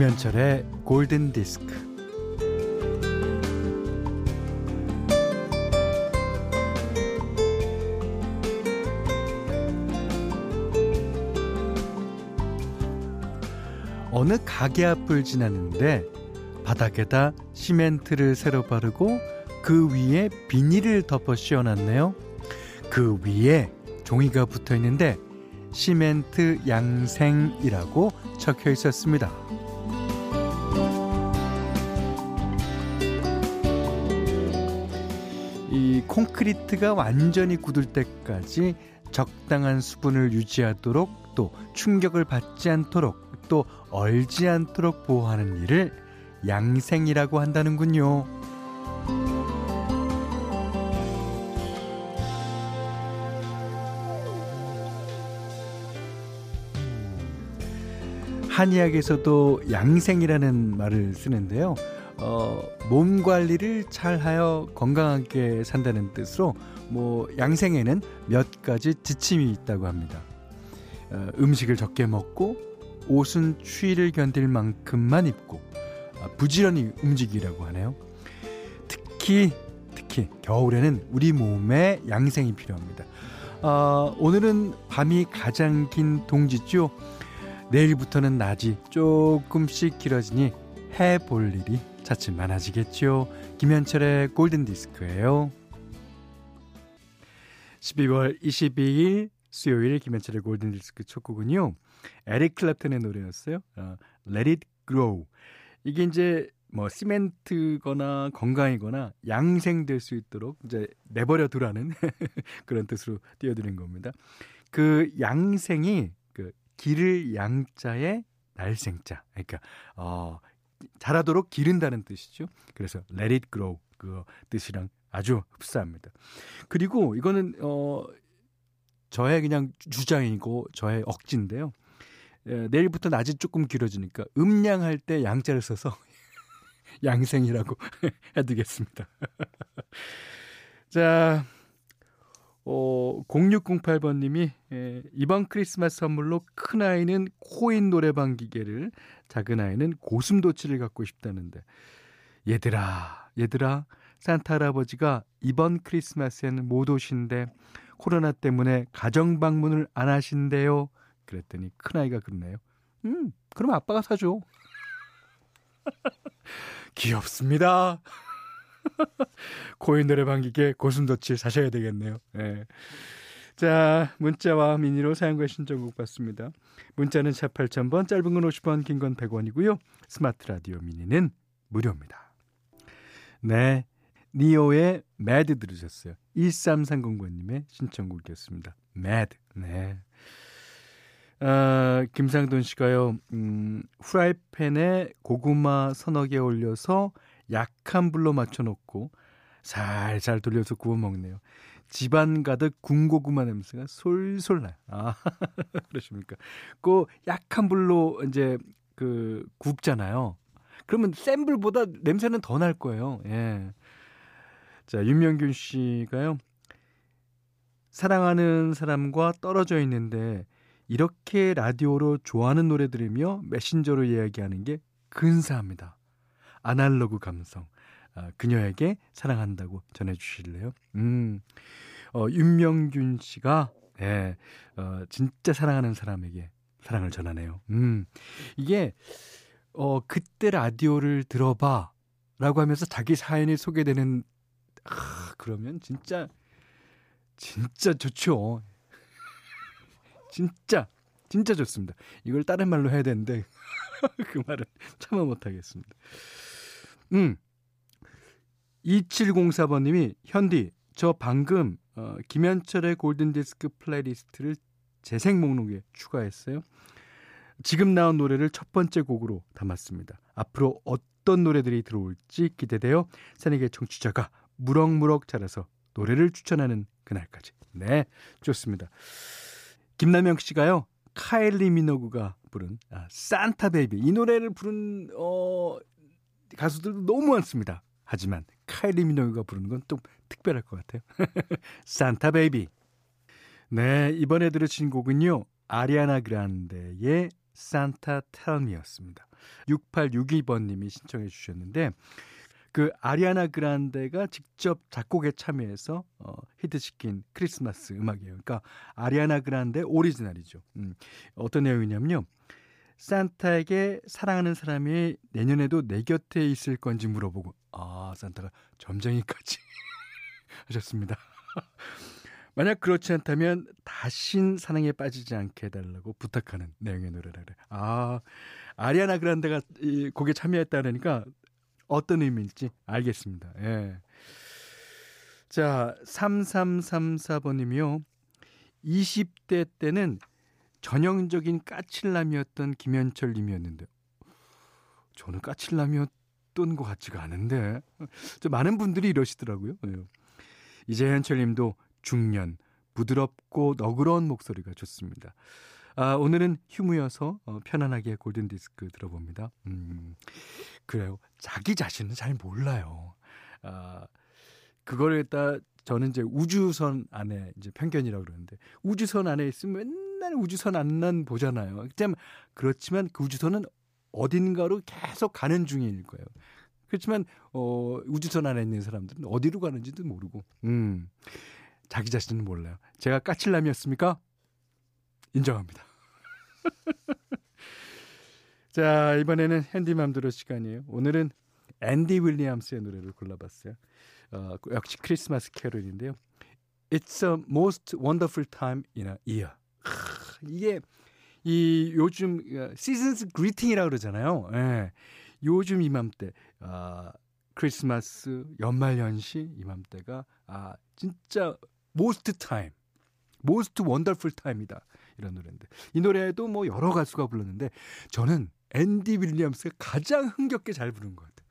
김현철의 골든 디스크. 어느 가게 앞을 지나는데 바닥에다 시멘트를 새로 바르고 그 위에 비닐을 덮어 씌워놨네요. 그 위에 종이가 붙어 있는데 시멘트 양생이라고 적혀 있었습니다. 콘크리트가 완전히 굳을 때까지 적당한 수분을 유지하도록 또 충격을 받지 않도록 또 얼지 않도록 보호하는 일을 양생이라고 한다는군요. 한의학에서도 양생이라는 말을 쓰는데요. 어, 몸 관리를 잘 하여 건강하게 산다는 뜻으로 뭐 양생에는 몇 가지 지침이 있다고 합니다. 어, 음식을 적게 먹고 옷은 추위를 견딜 만큼만 입고 아, 부지런히 움직이라고 하네요. 특히 특히 겨울에는 우리 몸에 양생이 필요합니다. 어, 오늘은 밤이 가장 긴 동지죠. 내일부터는 낮이 조금씩 길어지니 해볼 일이 차츰 많아지겠죠. 김현철의 골든디스크예요. 12월 22일 수요일 김현철의 골든디스크 첫 곡은요. 에릭 클랩튼의 노래였어요. 어, Let It Grow. 이게 이제 뭐 시멘트거나 건강이거나 양생될 수 있도록 이제 내버려 두라는 그런 뜻으로 띄워드린 겁니다. 그 양생이 그 기를 양자에 날생자. 그러니까 어 자라도록 기른다는 뜻이죠. 그래서 let it grow 그 뜻이랑 아주 흡사합니다. 그리고 이거는 어 저의 그냥 주장이고 저의 억지인데요. 에, 내일부터 낮이 조금 길어지니까 음양할 때 양자를 써서 양생이라고 해두겠습니다. 자, 어, 0608번님이 예, 이번 크리스마스 선물로 큰 아이는 코인 노래방 기계를 작은 아이는 고슴도치를 갖고 싶다는데. 얘들아 얘들아 산타 할아버지가 이번 크리스마스에는 못 오신대. 코로나 때문에 가정 방문을 안 하신대요. 그랬더니 큰 아이가 그러네요. 음 그럼 아빠가 사줘. 귀엽습니다 코인 노래방 기계 고슴도치 사셔야 되겠네요. 네. 자, 문자와 미니로 사연과 신청곡 받습니다. 문자는 샵 8000번, 짧은 건 50원, 긴 건 100원이고요. 스마트 라디오 미니는 무료입니다. 네. Ne-Yo의 Mad 들으셨어요. 1330번님의 신청곡이었습니다. Mad. 네. 아, 김상돈 씨가요, 음, 후라이팬에 고구마 서너 개 올려서 약한 불로 맞춰놓고 살살 돌려서 구워 먹네요. 집안 가득 군고구마 냄새가 솔솔 나요. 아, 그러십니까? 그 약한 불로 이제 그 굽잖아요. 그러면 센 불보다 냄새는 더 날 거예요. 예. 자, 윤명균 씨가요. 사랑하는 사람과 떨어져 있는데 이렇게 라디오로 좋아하는 노래 들으며 메신저로 이야기하는 게 근사합니다. 아날로그 감성. 아, 그녀에게 사랑한다고 전해주실래요? 음, 어, 윤명균 씨가, 예, 어, 진짜 사랑하는 사람에게 사랑을 전하네요. 음, 이게, 어, 그때 라디오를 들어봐. 라고 하면서 자기 사연이 소개되는, 아, 그러면 진짜, 진짜 좋죠. 진짜, 진짜 좋습니다. 이걸 다른 말로 해야 되는데, 그 말은 차마 못하겠습니다. 음. 2704번 님이 현디 저 방금 어, 김현철의 골든디스크 플레이리스트를 재생 목록에 추가했어요. 지금 나온 노래를 첫 번째 곡으로 담았습니다. 앞으로 어떤 노래들이 들어올지 기대되어 새내기 청취자가 무럭무럭 자라서 노래를 추천하는 그날까지. 네, 좋습니다. 김남영 씨가요. 카일리 미노그가 부른 아, Santa Baby 이 노래를 부른 어 가수들도 너무 많습니다. 하지만 카일리 미노그가 부르는 건 또 특별할 것 같아요. Santa Baby. 네, 이번에 들으신 곡은요. 아리아나 그란데의 Santa Tell Me였습니다. 6862번님이 신청해 주셨는데 그 아리아나 그란데가 직접 작곡에 참여해서 어, 히트시킨 크리스마스 음악이에요. 그러니까 아리아나 그란데 오리지널이죠. 음, 어떤 내용이냐면요. 산타에게 사랑하는 사람이 내년에도 내 곁에 있을 건지 물어보고 아 산타가 점쟁이까지 하셨습니다. 만약 그렇지 않다면 다신 사랑에 빠지지 않게 해달라고 부탁하는 내용의 노래라 그래. 아 아리아나 그란데가 이 곡에 참여했다 그러니까 어떤 의미일지 알겠습니다. 예. 자, 3334번님이요. 20대 때는 전형적인 까칠남이었던 김현철 님이었는데, 저는 까칠남이었던 것 같지가 않은데, 많은 분들이 이러시더라고요. 예. 이제 현철 님도 중년, 부드럽고 너그러운 목소리가 좋습니다. 아, 오늘은 휴무여서 어, 편안하게 골든 디스크 들어봅니다. 음, 그래요. 자기 자신은 잘 몰라요. 아, 그걸 갖다 저는 이제 우주선 안에 이제 편견이라고 그러는데 우주선 안에 있으면 맨날 우주선 안만 보잖아요. 그렇지만 그 우주선은 어딘가로 계속 가는 중일 거예요. 그렇지만 어 우주선 안에 있는 사람들은 어디로 가는지도 모르고 음. 자기 자신은 몰라요. 제가 까칠남이었습니까? 인정합니다. 자, 이번에는 핸디맘대로 시간이에요. 오늘은 앤디 윌리엄스의 노래를 골라봤어요. 어, 역시 크리스마스 캐롤인데요. It's a most wonderful time in a year. 이게 이 요즘 시즌스 그리팅이라고 그러잖아요. 예. 요즘 이맘때 아, 크리스마스 연말 연시 이맘때가 아 진짜 most time, most wonderful time이다. 이런 노래인데 이 노래도 뭐 여러 가수가 불렀는데 저는 앤디 윌리엄스가 가장 흥겹게 잘 부른 것 같아요.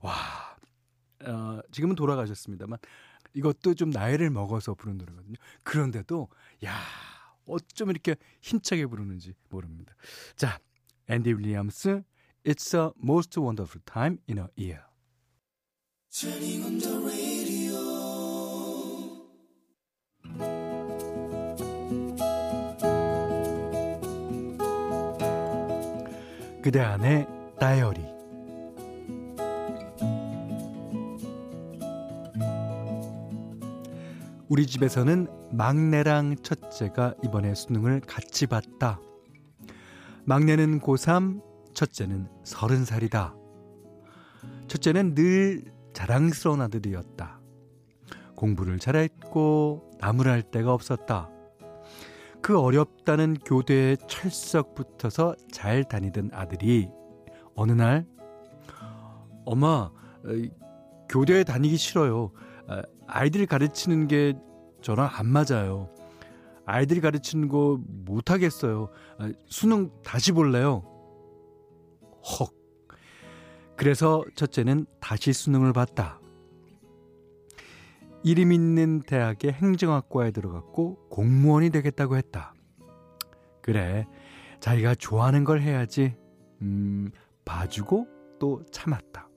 와, 어, 지금은 돌아가셨습니다만 이것도 좀 나이를 먹어서 부른 노래거든요. 그런데도 야 어쩜 이렇게 힘차게 부르는지 모릅니다. 자, 앤디 윌리엄스 It's a most wonderful time in a year. 그대 안의 다이어리 우리 집에서는 막내랑 첫째가 이번에 수능을 같이 봤다. 막내는 고3, 첫째는 서른 살이다. 첫째는 늘 자랑스러운 아들이었다. 공부를 잘했고 나무랄 데가 없었다. 그 어렵다는 교대에 철썩 붙어서 잘 다니던 아들이 어느 날 엄마 교대에 다니기 싫어요. 아, 아이들 가르치는 게 저랑 안 맞아요. 아이들이 가르치는 거 못하겠어요. 아, 수능 다시 볼래요. 헉. 그래서 첫째는 다시 수능을 봤다. 이름 있는 대학의 행정학과에 들어갔고 공무원이 되겠다고 했다. 그래, 자기가 좋아하는 걸 해야지. 음, 봐주고 또 참았다.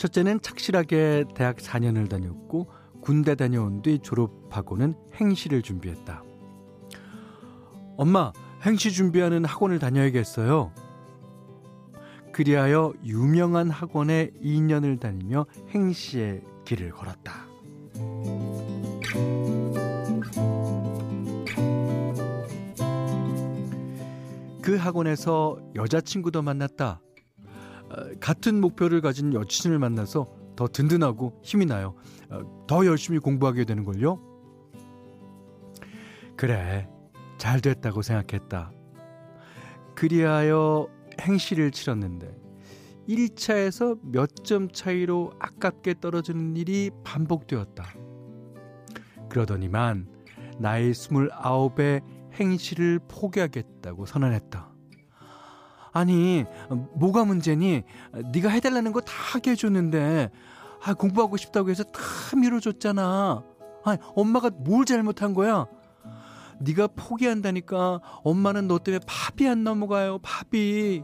첫째는 착실하게 대학 4년을 다녔고 군대 다녀온 뒤 졸업하고는 행시를 준비했다. 엄마, 행시 준비하는 학원을 다녀야겠어요. 그리하여 유명한 학원에 2년을 다니며 행시에 길을 걸었다. 그 학원에서 여자친구도 만났다. 어, 같은 목표를 가진 여친을 만나서 더 든든하고 힘이 나요. 어, 더 열심히 공부하게 되는 걸요? 그래, 잘 됐다고 생각했다. 그리하여 행시를 치렀는데 1차에서 몇 점 차이로 아깝게 떨어지는 일이 반복되었다. 그러더니만 나이 29에 행시를 포기하겠다고 선언했다. 아니, 뭐가 문제니? 네가 해달라는 거 다 하게 해줬는데 아, 공부하고 싶다고 해서 다 밀어줬잖아. 아, 엄마가 뭘 잘못한 거야? 네가 포기한다니까 엄마는 너 때문에 밥이 안 넘어가요. 밥이.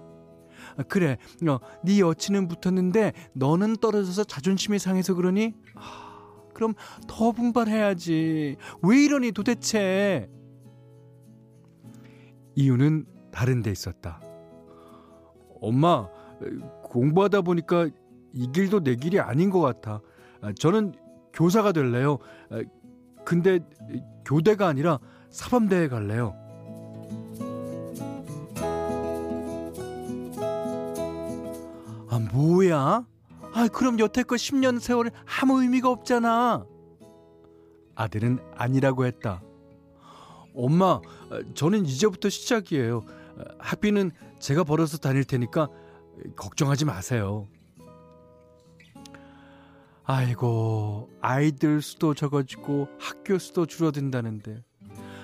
아, 그래, 어, 네 여친은 붙었는데 너는 떨어져서 자존심이 상해서 그러니? 아, 그럼 더 분발해야지. 왜 이러니 도대체? 이유는 다른 데 있었다. 엄마 공부하다 보니까 이 길도 내 길이 아닌 것 같아. 아, 저는 교사가 될래요. 아, 근데 교대가 아니라 사범대에 갈래요. 아 뭐야? 아 그럼 여태껏 10년 세월 아무 의미가 없잖아. 아들은 아니라고 했다. 엄마, 저는 이제부터 시작이에요. 학비는 제가 벌어서 다닐 테니까 걱정하지 마세요. 아이고, 아이들 수도 적어지고 학교 수도 줄어든다는데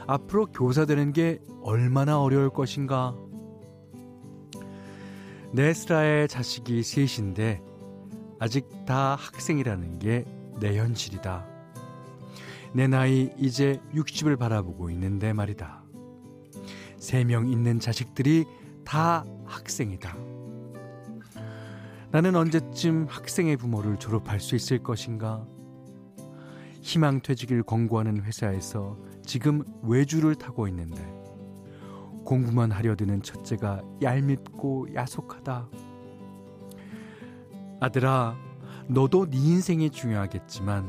앞으로 교사 되는 게 얼마나 어려울 것인가. 네스라의 자식이 셋인데 아직 다 학생이라는 게 내 현실이다. 내 나이 이제 60을 바라보고 있는데 말이다. 세 명 있는 자식들이 다 학생이다. 나는 언제쯤 학생의 부모를 졸업할 수 있을 것인가? 희망퇴직을 권고하는 회사에서 지금 외주를 타고 있는데 공부만 하려 드는 첫째가 얄밉고 야속하다. 아들아, 너도 네 인생이 중요하겠지만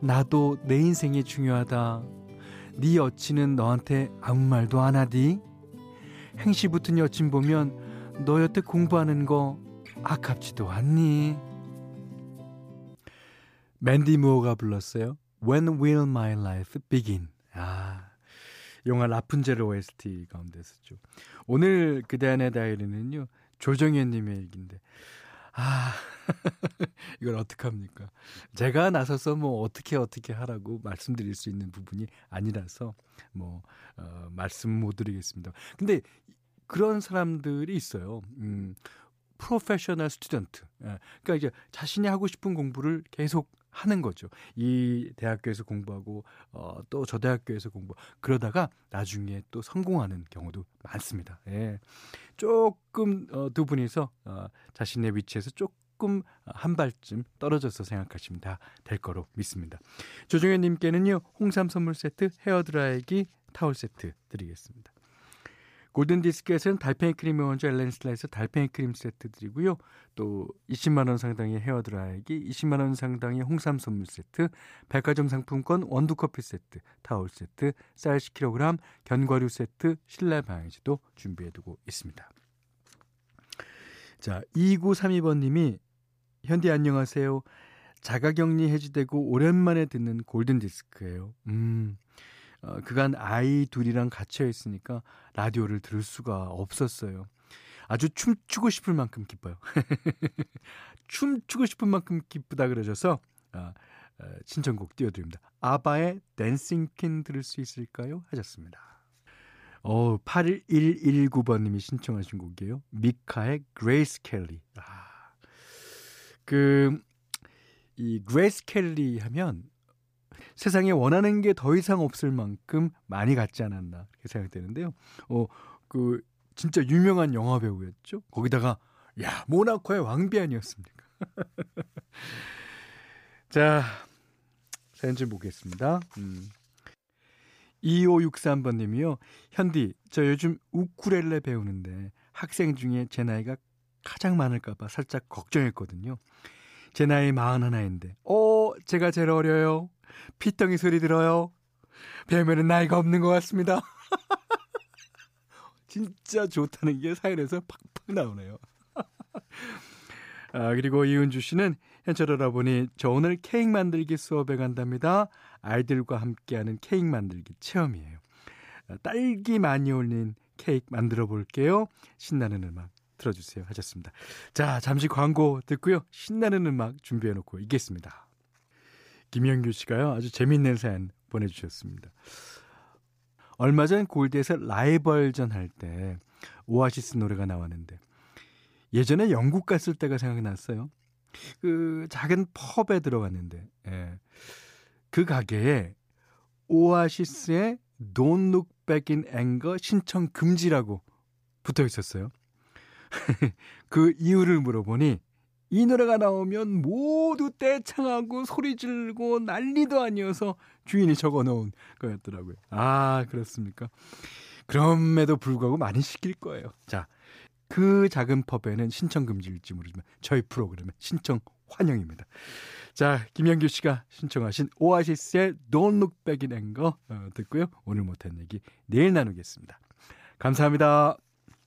나도 내 인생이 중요하다. 네 여친은 너한테 아무 말도 안 하디? 행시 붙은 여친 보면 너 여태 공부하는 거 아깝지도 않니? 맨디 무어가 불렀어요. When will my life begin? 아, 영화 라푼젤 OST 가운데 서죠 오늘 그대 안의 다이어리는요, 조정현 님의 얘기인데, 아, 이걸 어떡합니까? 제가 나서서 뭐 어떻게 어떻게 하라고 말씀드릴 수 있는 부분이 아니라서 뭐, 어, 말씀 못 드리겠습니다. 근데 그런 사람들이 있어요. 음, professional student. 예. 그러니까 이제 자신이 하고 싶은 공부를 계속 하는 거죠. 이 대학교에서 공부하고 어, 또 저 대학교에서 공부 그러다가 나중에 또 성공하는 경우도 많습니다. 예. 조금 어, 두 분이서 어, 자신의 위치에서 조금 한 발쯤 떨어져서 생각하시면 다 될 거로 믿습니다. 조정현님께는요 홍삼 선물 세트, 헤어 드라이기 타월 세트 드리겠습니다. 골든 디스크에서는 달팽이 크림의 원조 엘렌슬라에서 달팽이 크림 세트 드리고요. 또 20만 원 상당의 헤어 드라이기, 20만 원 상당의 홍삼 선물 세트, 백화점 상품권 원두 커피 세트, 타월 세트, 쌀 10kg, 견과류 세트, 실내 방향지도 준비해 두고 있습니다. 자, 2932번 님이 현디 안녕하세요. 자가격리 해지되고 오랜만에 듣는 골든 디스크예요. 음, 어, 그간 아이 둘이랑 갇혀 있으니까 라디오를 들을 수가 없었어요. 아주 춤추고 싶을 만큼 기뻐요. 춤추고 싶은 만큼 기쁘다 그러셔서 아, 아, 신청곡 띄워드립니다. 아바의 Dancing Queen 들을 수 있을까요? 하셨습니다. 어, 8119번님이 신청하신 곡이에요. 미카의 그레이스 켈리. 아, 그, 이 그레이스 켈리 하면 세상에 원하는 게 더 이상 없을 만큼 많이 갖지 않았나 이렇게 생각되는데요. 어, 그 진짜 유명한 영화 배우였죠. 거기다가 야 모나코의 왕비 아니었습니까? 자 사연 좀 보겠습니다. 음. 2563번님이요. 현디, 저 요즘 우쿠렐레 배우는데 학생 중에 제 나이가 가장 많을까봐 살짝 걱정했거든요. 제 나이 41인데, 어, 제가 제일 어려요. 피덩이 소리 들어요. 배우면은 나이가 없는 것 같습니다. 진짜 좋다는 게 사연에서 팍팍 나오네요. 아, 그리고 이은주 씨는 현철 여러분이 저 오늘 케이크 만들기 수업에 간답니다. 아이들과 함께하는 케이크 만들기 체험이에요. 아, 딸기 많이 올린 케이크 만들어 볼게요. 신나는 음악 들어주세요 하셨습니다. 자, 잠시 광고 듣고요. 신나는 음악 준비해 놓고 있겠습니다. 김영규 씨가요. 아주 재밌는 사연 보내주셨습니다. 얼마 전 골드에서 라이벌전 할 때 오아시스 노래가 나왔는데 예전에 영국 갔을 때가 생각이 났어요. 그 작은 펍에 들어갔는데 예. 그 가게에 오아시스의 Don't Look Back in Anger 신청 금지라고 붙어 있었어요. 그 이유를 물어보니 이 노래가 나오면 모두 떼창하고 소리 지르고 난리도 아니어서 주인이 적어 놓은 거였더라고요. 아, 그렇습니까? 그럼에도 불구하고 많이 시킬 거예요. 자, 그 작은 펍에는 신청 금지일지 모르지만 저희 프로그램에 신청 환영입니다. 자, 김영규 씨가 신청하신 오아시스의 Don't Look Back in Anger 어, 듣고요. 오늘 못한 얘기 내일 나누겠습니다. 감사합니다.